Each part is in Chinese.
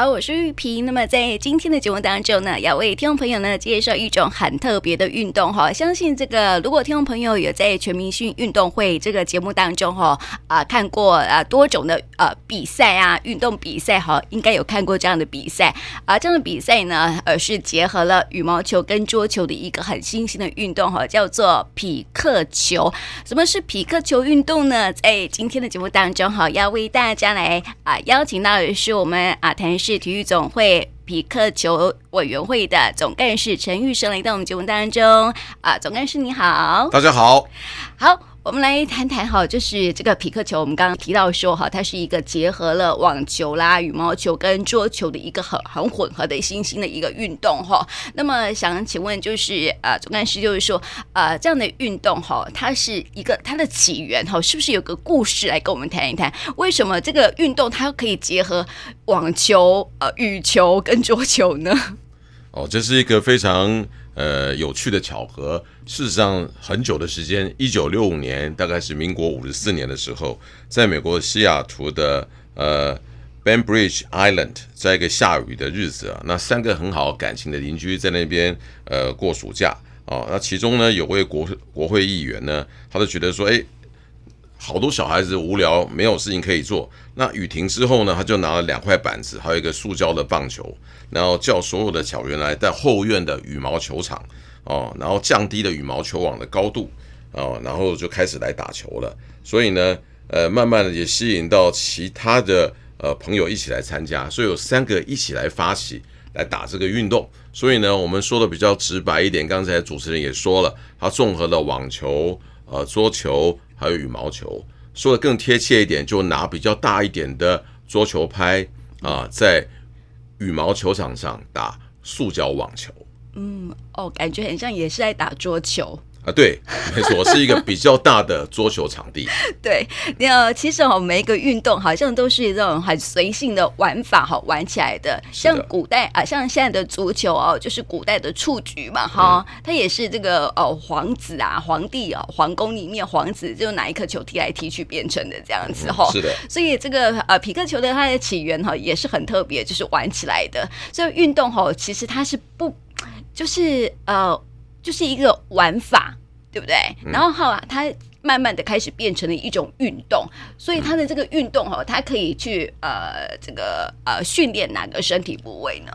好，我是玉萍。那么在今天的节目当中呢，要为听众朋友呢介绍一种很特别的运动哈。相信这个如果听众朋友有在全明星运动会这个节目当中哈啊看过啊多种的呃比赛啊运动比赛哈，应该有看过这样的比赛啊。这样的比赛呢，呃是结合了羽毛球跟桌球的一个很新兴的运动哈，叫做匹克球。什么是匹克球运动呢？在今天的节目当中哈，要为大家来啊邀请到的是我们啊台南市体育总会匹克球委员会的总干事陈玉生来到我们节目当中啊，总干事你好，大家好，好。我们来谈谈哈，就是这个匹克球。我们刚刚提到说哈，它是一个结合了网球啦、羽毛球跟桌球的一个很很混合的新兴的一个运动哈。那么想请问，就是呃，总干事就是说，呃，这样的运动哈，它是一个它的起源哈，是不是有个故事来跟我们谈一谈？为什么这个运动它可以结合网球、呃羽球跟桌球呢？哦，这是一个非常。呃，有趣的巧合。事实上，很久的时间，一九六五年，大概是民国五十四年的时候，在美国西雅图的呃 Bainbridge Island，在一个下雨的日子啊，那三个很好感情的邻居在那边呃过暑假哦。那其中呢，有位国国会议员呢，他就觉得说，哎。好多小孩子无聊，没有事情可以做。那雨停之后呢，他就拿了两块板子，还有一个塑胶的棒球，然后叫所有的小员来在后院的羽毛球场哦，然后降低了羽毛球网的高度哦，然后就开始来打球了。所以呢，呃，慢慢的也吸引到其他的呃朋友一起来参加，所以有三个一起来发起来打这个运动。所以呢，我们说的比较直白一点，刚才主持人也说了，他综合了网球、呃桌球。还有羽毛球，说的更贴切一点，就拿比较大一点的桌球拍啊，在羽毛球场上打塑胶网球。嗯，哦，感觉很像也是在打桌球。啊，对，没错，是一个比较大的桌球场地。对，那其实哦，每一个运动好像都是这种很随性的玩法，哈，玩起来的。像古代啊，像现在的足球哦，就是古代的蹴鞠嘛，哈、嗯，它也是这个哦，皇子啊，皇帝哦，皇宫里面皇子就拿一颗球踢来踢去变成的这样子哈、嗯。是的。所以这个呃，匹克球的它的起源哈，也是很特别，就是玩起来的。所以运动哈，其实它是不，就是呃。就是一个玩法，对不对？嗯、然后好啊，它慢慢的开始变成了一种运动，所以它的这个运动哦，它可以去呃这个呃训练哪个身体部位呢？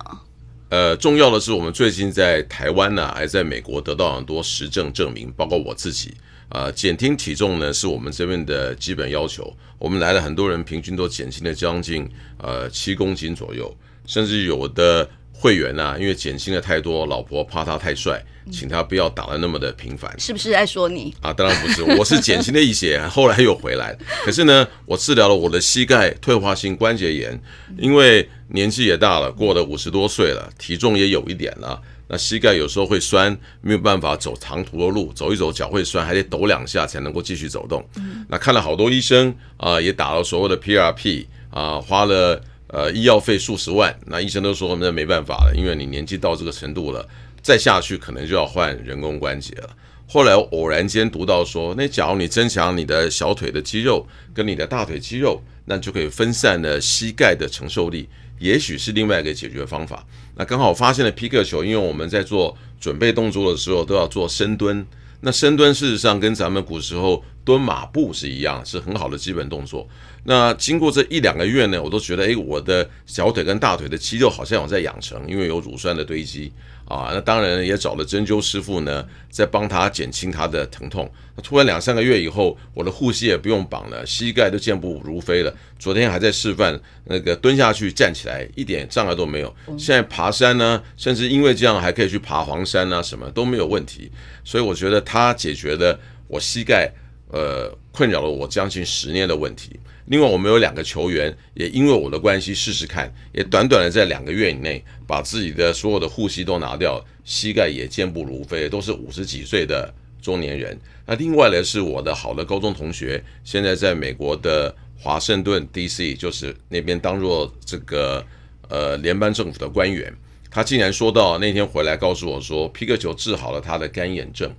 呃，重要的是，我们最近在台湾呢，还在美国得到很多实证证明，包括我自己，呃，减轻体重呢是我们这边的基本要求。我们来了很多人，平均都减轻了将近呃七公斤左右，甚至有的。会员啊，因为减轻了太多，老婆怕他太帅，请他不要打的那么的频繁。是不是在说你啊？当然不是，我是减轻了一些，后来又回来。可是呢，我治疗了我的膝盖退化性关节炎，因为年纪也大了，过了五十多岁了，体重也有一点了，那膝盖有时候会酸，没有办法走长途的路，走一走脚会酸，还得抖两下才能够继续走动。那看了好多医生啊，也打了所谓的 PRP 啊，花了。呃，医药费数十万，那医生都说那没办法了，因为你年纪到这个程度了，再下去可能就要换人工关节了。后来偶然间读到说，那假如你增强你的小腿的肌肉跟你的大腿肌肉，那就可以分散了膝盖的承受力，也许是另外一个解决方法。那刚好发现了匹克球，因为我们在做准备动作的时候都要做深蹲，那深蹲事实上跟咱们古时候蹲马步是一样，是很好的基本动作。那经过这一两个月呢，我都觉得，哎，我的小腿跟大腿的肌肉好像有在养成，因为有乳酸的堆积啊。那当然也找了针灸师傅呢，在帮他减轻他的疼痛。那突然两三个月以后，我的护膝也不用绑了，膝盖都健步如飞了。昨天还在示范那个蹲下去站起来，一点障碍都没有。现在爬山呢，甚至因为这样还可以去爬黄山啊，什么都没有问题。所以我觉得他解决了我膝盖呃困扰了我将近十年的问题。另外，我们有两个球员，也因为我的关系试试看，也短短的在两个月以内，把自己的所有的护膝都拿掉，膝盖也健步如飞，都是五十几岁的中年人。那另外呢，是我的好的高中同学，现在在美国的华盛顿 DC，就是那边当做这个呃联邦政府的官员，他竟然说到那天回来告诉我说，皮克球治好了他的干眼症。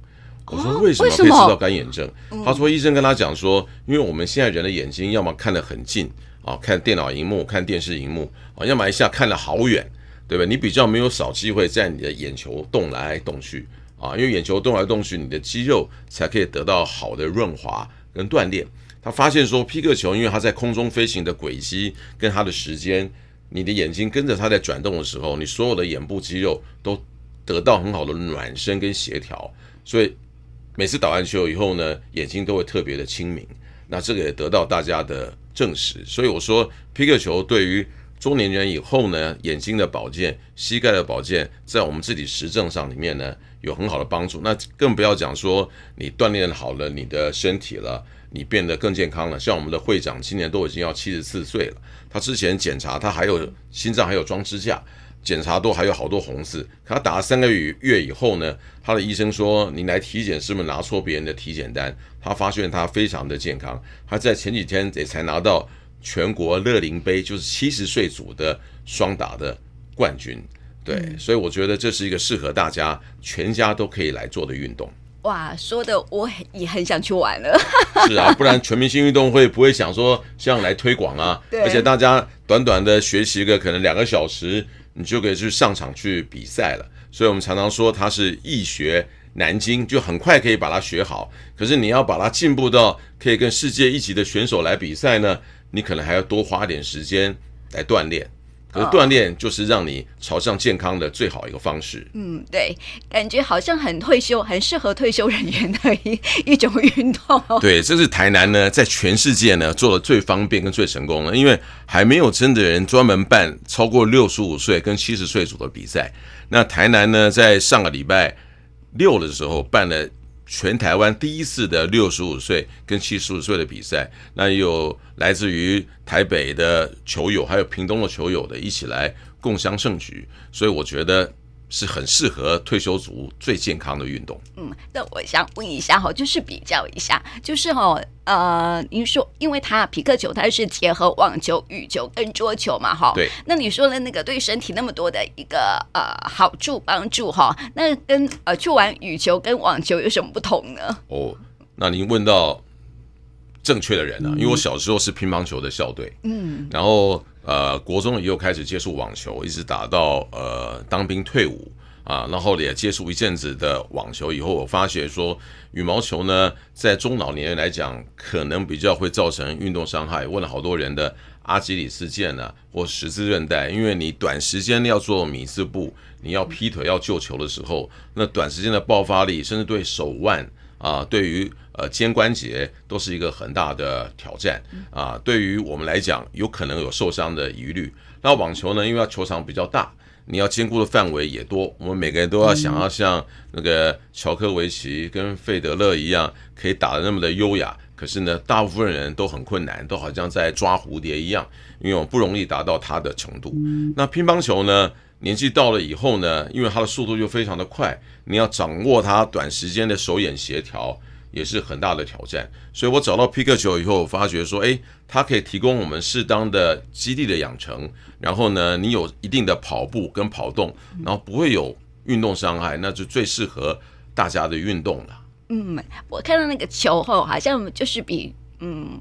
我说为什么可以治到干眼症？他说医生跟他讲说，因为我们现在人的眼睛要么看得很近啊，看电脑荧幕、看电视荧幕啊，要么一下看得好远，对吧？你比较没有少机会在你的眼球动来动去啊，因为眼球动来动去，你的肌肉才可以得到好的润滑跟锻炼。他发现说，皮克球因为它在空中飞行的轨迹跟它的时间，你的眼睛跟着它在转动的时候，你所有的眼部肌肉都得到很好的暖身跟协调，所以每次打完球以后呢，眼睛都会特别的清明。那这个也得到大家的证实，所以我说皮克球对于中年人以后呢，眼睛的保健、膝盖的保健，在我们自己实证上里面呢，有很好的帮助。那更不要讲说你锻炼好了你的身体了。你变得更健康了，像我们的会长今年都已经要七十四岁了，他之前检查他还有心脏还有装支架，检查都还有好多红字。他打了三个月月以后呢，他的医生说，你来体检是不是拿错别人的体检单？他发现他非常的健康，他在前几天也才拿到全国乐龄杯，就是七十岁组的双打的冠军。对，所以我觉得这是一个适合大家全家都可以来做的运动。哇，说的我也很想去玩了。是啊，不然全明星运动会不会想说这样来推广啊？对。而且大家短短的学习个可能两个小时，你就可以去上场去比赛了。所以我们常常说它是易学难精，就很快可以把它学好。可是你要把它进步到可以跟世界一级的选手来比赛呢，你可能还要多花点时间来锻炼。可是锻炼就是让你朝向健康的最好一个方式。嗯，对，感觉好像很退休，很适合退休人员的一一种运动。对，这是台南呢，在全世界呢做的最方便跟最成功的，因为还没有真的人专门办超过六十五岁跟七十岁组的比赛。那台南呢，在上个礼拜六的时候办了。全台湾第一次的六十五岁跟七十五岁的比赛，那有来自于台北的球友，还有屏东的球友的一起来共襄盛举，所以我觉得。是很适合退休族最健康的运动。嗯，那我想问一下哈，就是比较一下，就是哈，呃，您说，因为它皮克球它是结合网球、羽球跟桌球嘛，哈。对。那你说了那个对身体那么多的一个呃好处帮助哈，那跟呃去玩羽球跟网球有什么不同呢？哦，那您问到正确的人了，啊，因为我小时候是乒乓球的校队，嗯，然后。呃，国中以后开始接触网球，一直打到呃当兵退伍啊，然后也接触一阵子的网球以后，我发觉说羽毛球呢，在中老年人来讲，可能比较会造成运动伤害。问了好多人的阿基里斯腱呢，或十字韧带，因为你短时间要做米字步，你要劈腿要救球的时候，那短时间的爆发力，甚至对手腕。啊，对于呃肩关节都是一个很大的挑战啊。对于我们来讲，有可能有受伤的疑虑。那网球呢，因为它球场比较大，你要兼顾的范围也多。我们每个人都要想要像那个乔科维奇跟费德勒一样，可以打得那么的优雅。可是呢，大部分人都很困难，都好像在抓蝴蝶一样，因为我们不容易达到他的程度。那乒乓球呢？年纪到了以后呢，因为它的速度就非常的快，你要掌握它短时间的手眼协调也是很大的挑战。所以我找到皮克球以后，我发觉说，诶，它可以提供我们适当的基地的养成，然后呢，你有一定的跑步跟跑动，然后不会有运动伤害，那就最适合大家的运动了。嗯，我看到那个球后好像就是比嗯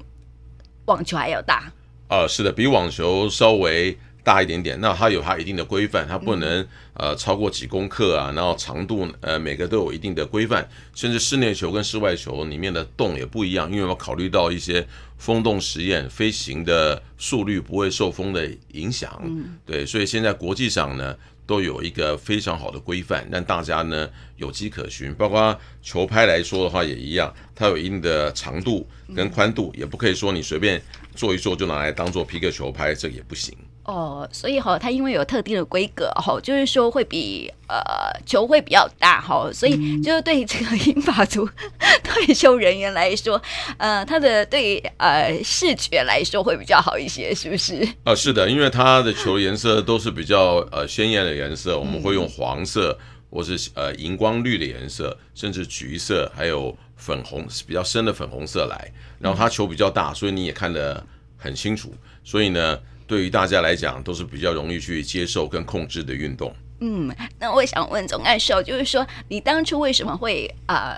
网球还要大。呃，是的，比网球稍微。大一点点，那它有它一定的规范，它不能呃超过几公克啊，然后长度呃每个都有一定的规范，甚至室内球跟室外球里面的洞也不一样，因为我们考虑到一些风洞实验，飞行的速率不会受风的影响，对，所以现在国际上呢都有一个非常好的规范，让大家呢有迹可循。包括球拍来说的话也一样，它有一定的长度跟宽度，也不可以说你随便做一做就拿来当做皮克球拍，这个也不行。哦，所以哈，它因为有特定的规格哈，就是说会比呃球会比较大哈，所以就是对这个英法族退休人员来说，呃，它的对呃视觉来说会比较好一些，是不是？啊、呃，是的，因为它的球颜色都是比较呃鲜艳的颜色，我们会用黄色或是呃荧光绿的颜色，甚至橘色，还有粉红比较深的粉红色来，然后它球比较大，所以你也看得很清楚，所以呢。对于大家来讲，都是比较容易去接受跟控制的运动。嗯，那我想问总干事，就是说你当初为什么会呃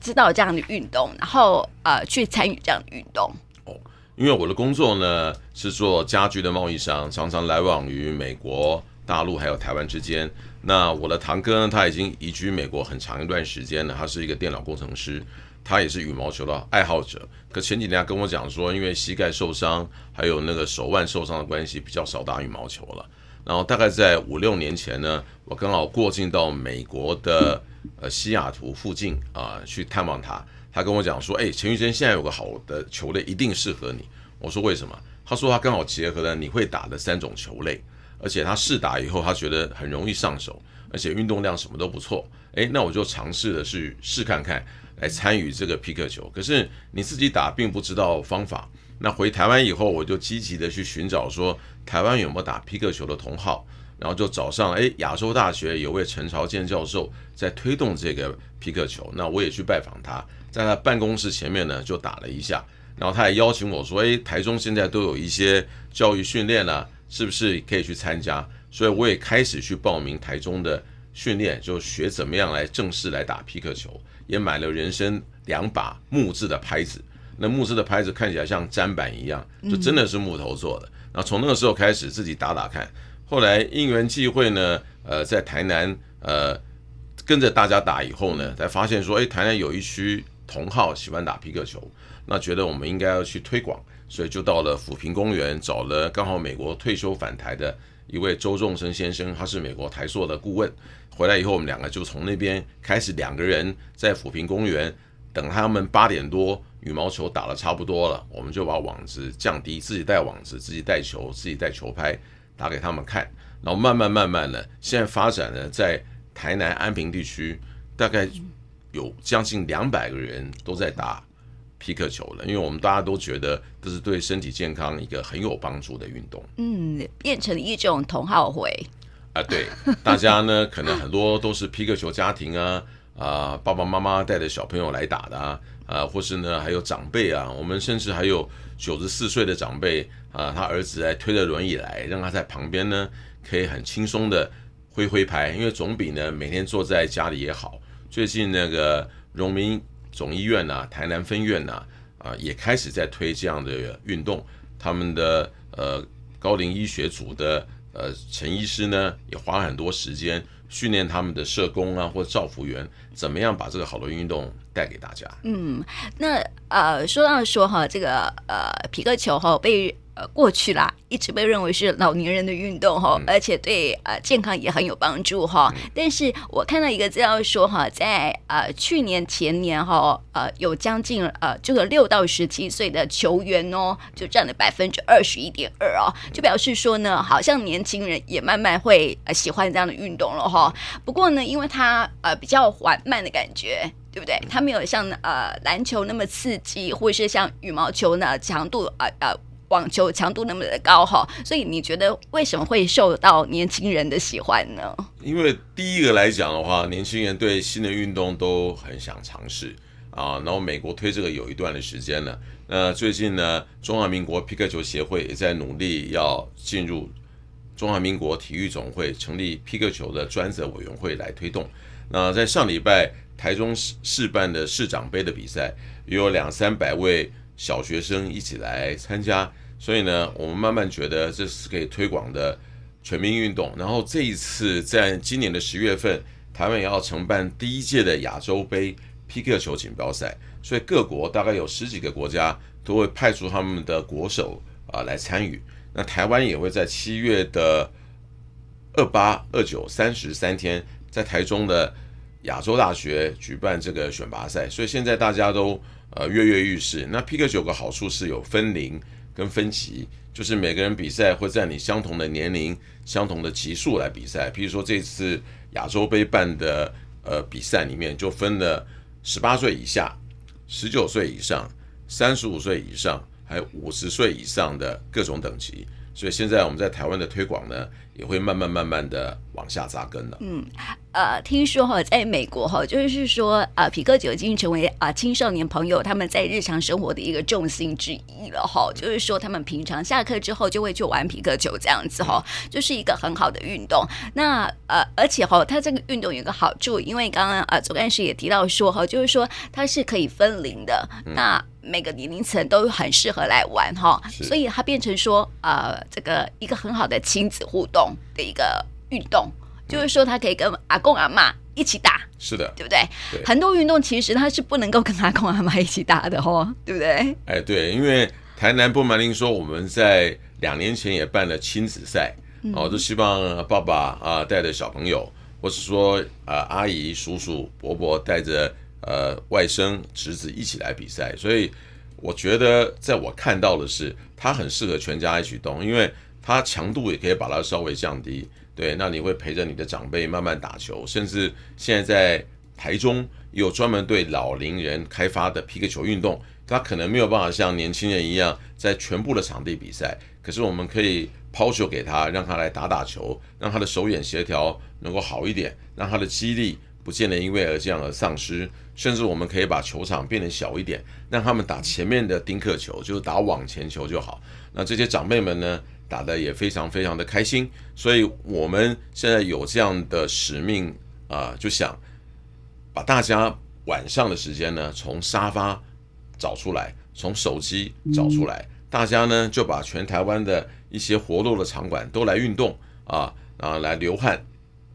知道这样的运动，然后呃去参与这样的运动？哦因为我的工作呢是做家具的贸易商，常常来往于美国、大陆还有台湾之间。那我的堂哥呢，他已经移居美国很长一段时间了，他是一个电脑工程师，他也是羽毛球的爱好者。可前几天他跟我讲说，因为膝盖受伤，还有那个手腕受伤的关系，比较少打羽毛球了。然后大概在五六年前呢，我刚好过境到美国的呃西雅图附近啊、去探望他。他跟我讲说，哎，陈玉珍现在有个好的球类，一定适合你。我说为什么？他说他刚好结合了你会打的三种球类，而且他试打以后，他觉得很容易上手，而且运动量什么都不错。哎，那我就尝试的去试看看，来参与这个皮克球。可是你自己打并不知道方法。那回台湾以后，我就积极的去寻找说台湾有没有打皮克球的同好，然后就找上哎亚洲大学有位陈朝健教授在推动这个皮克球，那我也去拜访他，在他办公室前面呢就打了一下，然后他也邀请我说，哎台中现在都有一些教育训练了，是不是可以去参加？所以我也开始去报名台中的训练，就学怎么样来正式来打皮克球，也买了人生两把木质的拍子。那木质的拍子看起来像砧板一样，就真的是木头做的。然后从那个时候开始自己打打看，后来因缘际会呢，呃，在台南呃跟着大家打以后呢，才发现说，哎，台南有一区同好喜欢打皮克球，那觉得我们应该要去推广，所以就到了抚平公园，找了刚好美国退休返台的一位周仲生先生，他是美国台塑的顾问。回来以后，我们两个就从那边开始，两个人在抚平公园等他们八点多。羽毛球打得差不多了，我们就把网子降低，自己带网子，自己带球，自己带球拍，打给他们看。然后慢慢慢慢的，现在发展呢，在台南安平地区，大概有将近两百个人都在打皮克球了。因为我们大家都觉得这是对身体健康一个很有帮助的运动。嗯，变成一种同好会啊，对，大家呢可能很多都是皮克球家庭啊。啊，爸爸妈妈带着小朋友来打的啊，啊，或是呢还有长辈啊，我们甚至还有九十四岁的长辈啊，他儿子来推着轮椅来，让他在旁边呢，可以很轻松的挥挥拍，因为总比呢每天坐在家里也好。最近那个荣民总医院呐、台南分院呐，啊，也开始在推这样的运动，他们的呃高龄医学组的呃陈医师呢，也花了很多时间。训练他们的社工啊，或照服员，怎么样把这个好的运动带给大家？嗯，那呃，说到说哈，这个呃，皮克球哈被。过去啦，一直被认为是老年人的运动哈，而且对呃健康也很有帮助哈。但是我看到一个资料说哈，在呃去年前年哈，呃有将近呃这个六到十七岁的球员哦，就占了百分之二十一点二哦，就表示说呢，好像年轻人也慢慢会呃喜欢这样的运动了哈。不过呢，因为它呃比较缓慢的感觉，对不对？它没有像呃篮球那么刺激，或者是像羽毛球呢强度呃呃。网球强度那么的高哈，所以你觉得为什么会受到年轻人的喜欢呢？因为第一个来讲的话，年轻人对新的运动都很想尝试啊。然后美国推这个有一段的时间了，那最近呢，中华民国皮克球协会也在努力要进入中华民国体育总会，成立皮克球的专责委员会来推动。那在上礼拜台中市市办的市长杯的比赛，有两三百位小学生一起来参加。所以呢，我们慢慢觉得这是可以推广的全民运动。然后这一次在今年的十月份，台湾也要承办第一届的亚洲杯皮克球锦标赛，所以各国大概有十几个国家都会派出他们的国手啊来参与。那台湾也会在七月的二八、二九、三十三天，在台中的亚洲大学举办这个选拔赛。所以现在大家都呃跃跃欲试。那皮克球有个好处是有分龄。跟分级，就是每个人比赛会在你相同的年龄、相同的级数来比赛。譬如说这次亚洲杯办的呃比赛里面，就分了十八岁以下、十九岁以上、三十五岁以上，还有五十岁以上的各种等级。所以现在我们在台湾的推广呢，也会慢慢慢慢的往往下扎根了。嗯，呃，听说哈，在美国哈，就是说啊，皮克球已经成为啊青少年朋友他们在日常生活的一个重心之一了哈。就是说，他们平常下课之后就会去玩皮克球这样子哈，就是一个很好的运动。那呃，而且哈，它这个运动有个好处，因为刚刚啊总干事也提到说哈，就是说它是可以分龄的，嗯、那每个年龄层都很适合来玩哈，所以它变成说呃，这个一个很好的亲子互动的一个。运动就是说，他可以跟阿公阿妈一起打，是的，对不对？对，很多运动其实他是不能够跟阿公阿妈一起打的哦，对不对？哎，对，因为台南不瞒您说，我们在两年前也办了亲子赛，哦，就希望爸爸啊带着小朋友，或是说啊阿姨、叔叔、伯伯带着呃外甥、侄子一起来比赛，所以我觉得在我看到的是，他很适合全家一起动，因为他强度也可以把它稍微降低。对，那你会陪着你的长辈慢慢打球，甚至现在在台中有专门对老龄人开发的皮克球运动，他可能没有办法像年轻人一样在全部的场地比赛，可是我们可以抛球给他，让他来打打球，让他的手眼协调能够好一点，让他的肌力不见得因为而这样而丧失，甚至我们可以把球场变得小一点，让他们打前面的丁克球，就是打网前球就好。那这些长辈们呢，打得也非常非常的开心，所以我们现在有这样的使命啊、就想把大家晚上的时间呢，从沙发找出来，从手机找出来，大家呢就把全台湾的一些活络的场馆都来运动啊，然后来流汗，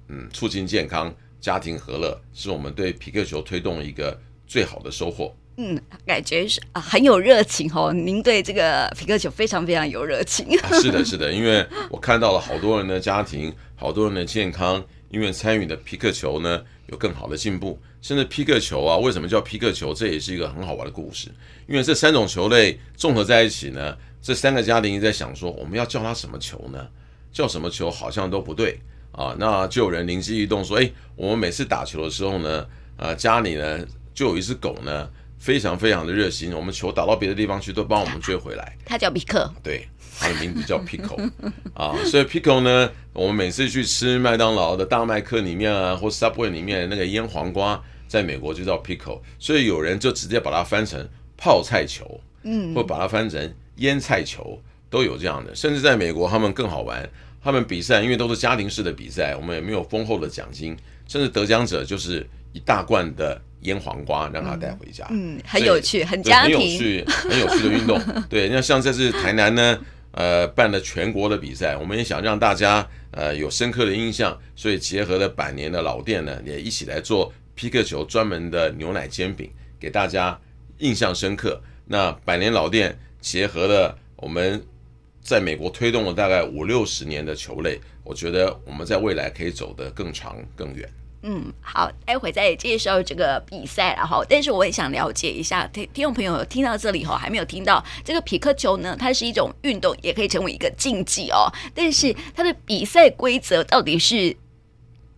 嗯，促进健康，家庭和乐，是我们对皮克球推动一个最好的收获。嗯，感觉是啊，很有热情哦。您对这个皮克球非常非常有热情。是的，是的，因为我看到了好多人的家庭，好多人的健康，因为参与的皮克球呢有更好的进步。甚至皮克球啊，为什么叫皮克球？这也是一个很好玩的故事。因为这三种球类综合在一起呢，这三个家庭一直在想说，我们要叫它什么球呢？叫什么球好像都不对啊。那就有人灵机一动说，哎，我们每次打球的时候呢，呃，家里呢就有一只狗呢。非常非常的热心，我们球打到别的地方去都帮我们追回来。他叫皮克，对，他的名字叫 Pico 啊，所以 Pico 呢，我们每次去吃麦当劳的大麦克里面啊，或 Subway 里面那个腌黄瓜，在美国就叫 Pico，所以有人就直接把它翻成泡菜球，嗯，或把它翻成腌菜球，都有这样的。甚至在美国，他们更好玩，他们比赛因为都是家庭式的比赛，我们也没有丰厚的奖金，甚至得奖者就是一大罐的。腌黄瓜让他带回家，嗯，很有趣，很家庭，很有趣，很有趣的运动。对，那像这次台南呢，呃，办了全国的比赛，我们也想让大家呃有深刻的印象，所以结合了百年的老店呢，也一起来做皮克球专门的牛奶煎饼，给大家印象深刻。那百年老店结合了我们在美国推动了大概五六十年的球类，我觉得我们在未来可以走得更长更远。嗯，好，待会再介绍这个比赛然后。但是我也想了解一下，听听众朋友听到这里后，还没有听到这个皮克球呢，它是一种运动，也可以成为一个竞技哦。但是它的比赛规则到底是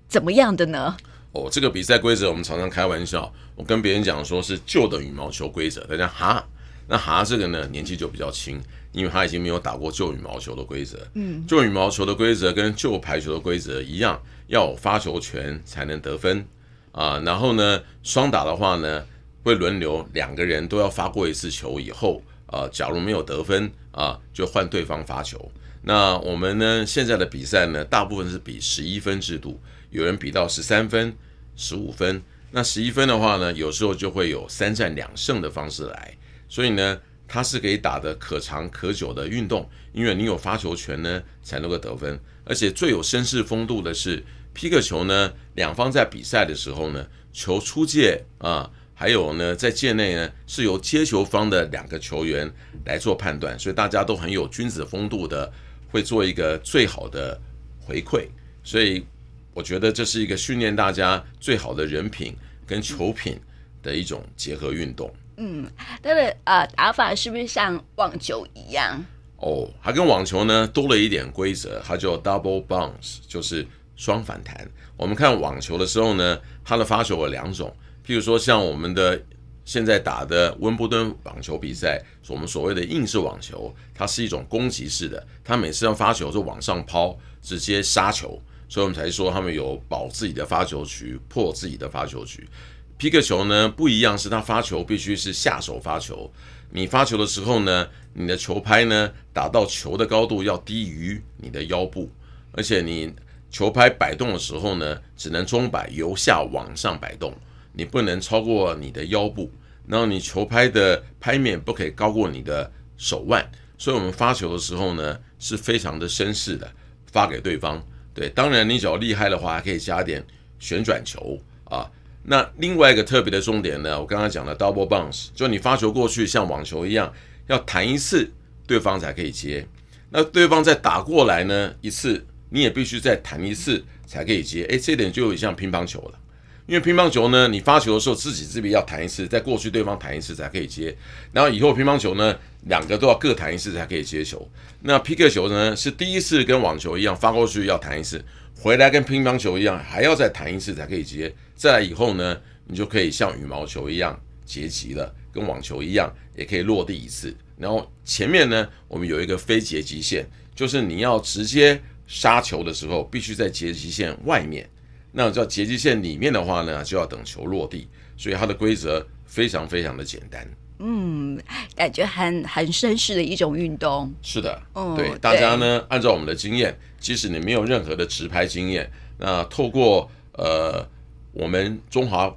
怎么样的呢？哦，这个比赛规则我们常常开玩笑，我跟别人讲说是旧的羽毛球规则，大家哈，那哈这个呢年纪就比较轻，因为他已经没有打过旧羽毛球的规则。嗯，旧羽毛球的规则跟旧排球的规则一样。要有发球权才能得分啊，然后呢，双打的话呢，会轮流两个人都要发过一次球以后啊，假如没有得分啊，就换对方发球。那我们呢，现在的比赛呢，大部分是比十一分制度，有人比到十三分、十五分。那十一分的话呢，有时候就会有三战两胜的方式来，所以呢，它是可以打得可长可久的运动，因为你有发球权呢，才能够得分，而且最有绅士风度的是。皮克球呢，两方在比赛的时候呢，球出界啊，还有呢，在界内呢，是由接球方的两个球员来做判断，所以大家都很有君子风度的，会做一个最好的回馈。所以我觉得这是一个训练大家最好的人品跟球品的一种结合运动。嗯，它的呃打法是不是像网球一样？哦，它跟网球呢多了一点规则，它叫 double bounce，就是。双反弹。我们看网球的时候呢，它的发球有两种，譬如说像我们的现在打的温布顿网球比赛，我们所谓的硬式网球，它是一种攻击式的，它每次要发球就往上抛，直接杀球。所以我们才说他们有保自己的发球区，破自己的发球区。皮克球呢不一样，是他发球必须是下手发球。你发球的时候呢，你的球拍呢打到球的高度要低于你的腰部，而且你球拍摆动的时候呢，只能中摆由下往上摆动，你不能超过你的腰部。然后你球拍的拍面不可以高过你的手腕。所以我们发球的时候呢，是非常的绅士的发给对方。对，当然你只要厉害的话，还可以加点旋转球啊。那另外一个特别的重点呢，我刚刚讲的 double bounce，就你发球过去像网球一样，要弹一次，对方才可以接。那对方再打过来呢一次，你也必须再弹一次才可以接。诶，这点就有点像乒乓球了。因为乒乓球呢，你发球的时候自己这边要弹一次，在过去对方弹一次才可以接。然后以后乒乓球呢，两个都要各弹一次才可以接球。那皮克球呢，是第一次跟网球一样发过去要弹一次，回来跟乒乓球一样还要再弹一次才可以接。再来以后呢，你就可以像羽毛球一样截击了，跟网球一样也可以落地一次。然后前面呢，我们有一个非截击线，就是你要直接杀球的时候，必须在截击线外面。那叫截击线里面的话呢，就要等球落地，所以它的规则非常非常的简单。嗯，感觉很很绅士的一种运动。是的，嗯，对，大家呢，按照我们的经验，即使你没有任何的直拍经验，那透过呃我们中华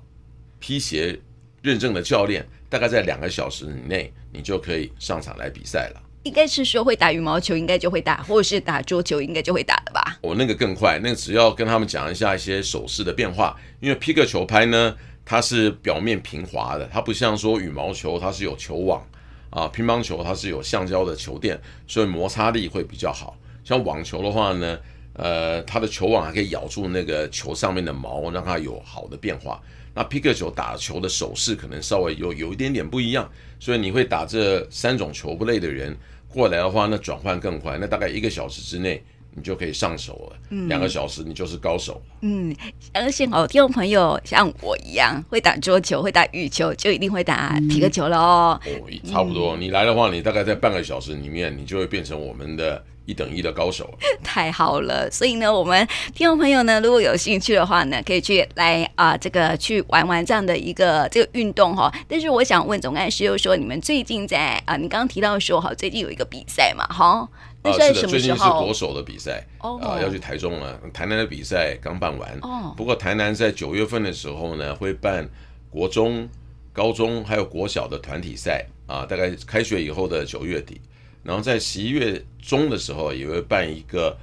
皮鞋认证的教练，大概在两个小时以内，你就可以上场来比赛了。应该是说会打羽毛球，应该就会打，或者是打桌球，应该就会打的吧？我那个更快，那个只要跟他们讲一下一些手势的变化，因为皮克球拍呢，它是表面平滑的，它不像说羽毛球，它是有球网啊，乒乓球它是有橡胶的球垫，所以摩擦力会比较好。像网球的话呢，呃，它的球网还可以咬住那个球上面的毛，让它有好的变化。那皮克球打球的手势可能稍微有有一点点不一样，所以你会打这三种球不类的人过来的话，那转换更快，那大概一个小时之内你就可以上手了，嗯、两个小时你就是高手了。嗯，相信哦，听众朋友像我一样会打桌球、会打羽球，就一定会打皮克球了哦。哦，差不多，嗯、你来的话，你大概在半个小时里面，你就会变成我们的。一等一的高手，太好了！所以呢，我们听众朋友呢，如果有兴趣的话呢，可以去来啊、呃，这个去玩玩这样的一个这个运动哈。但是我想问总干事，又说你们最近在啊、呃，你刚刚提到说哈，最近有一个比赛嘛，哈，那是什么时候？最近是国手的比赛哦，啊，要去台中了。台南的比赛刚办完哦，不过台南在九月份的时候呢，会办国中、高中还有国小的团体赛啊，大概开学以后的九月底。然后在十一月中的时候，也会办一个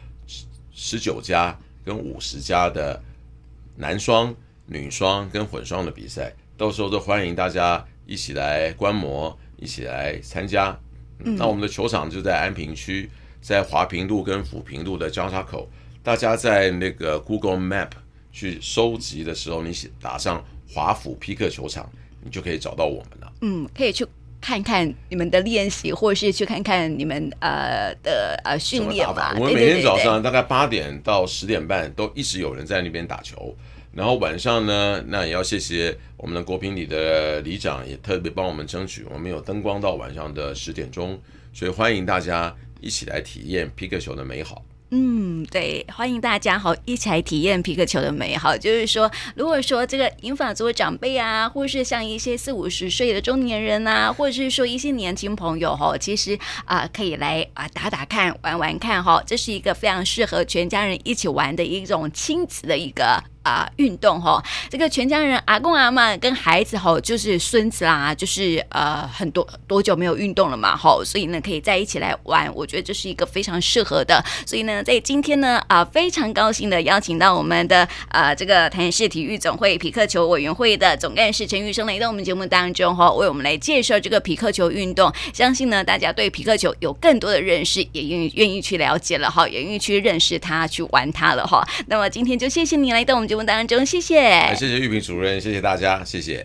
十九家跟五十家的男双、女双跟混双的比赛，到时候都欢迎大家一起来观摩，一起来参加。嗯，那我们的球场就在安平区，在华平路跟抚平路的交叉口。大家在那个 Google Map 去收集的时候，你打上华府皮克球场，你就可以找到我们了。嗯，可以去。看看你们的练习，或是去看看你们呃的呃训练吧。我们每天早上大概八点到十点半都一直有人在那边打球，然后晚上呢，那也要谢谢我们的国平里的里长，也特别帮我们争取，我们有灯光到晚上的十点钟，所以欢迎大家一起来体验皮克球的美好。嗯，对，欢迎大家好，一起来体验皮克球的美好。就是说，如果说这个银发族长辈啊，或是像一些四五十岁的中年人啊，或者是说一些年轻朋友哈，其实啊、可以来啊打打看，玩玩看哈，这是一个非常适合全家人一起玩的一种亲子的一个。啊，运动哈，这个全家人阿公阿嬷跟孩子哈，就是孙子啦，就是呃很多多久没有运动了嘛哈，所以呢可以在一起来玩，我觉得这是一个非常适合的。所以呢，在今天呢啊，非常高兴的邀请到我们的啊这个台南市体育总会皮克球委员会的总干事陈玉生来到我们节目当中哈，为我们来介绍这个皮克球运动。相信呢大家对皮克球有更多的认识，也愿意愿意去了解了哈，也愿意去认识它，去玩它了哈。那么今天就谢谢你来到我们节目当中，谢谢，谢谢玉萍主任，谢谢大家，谢谢。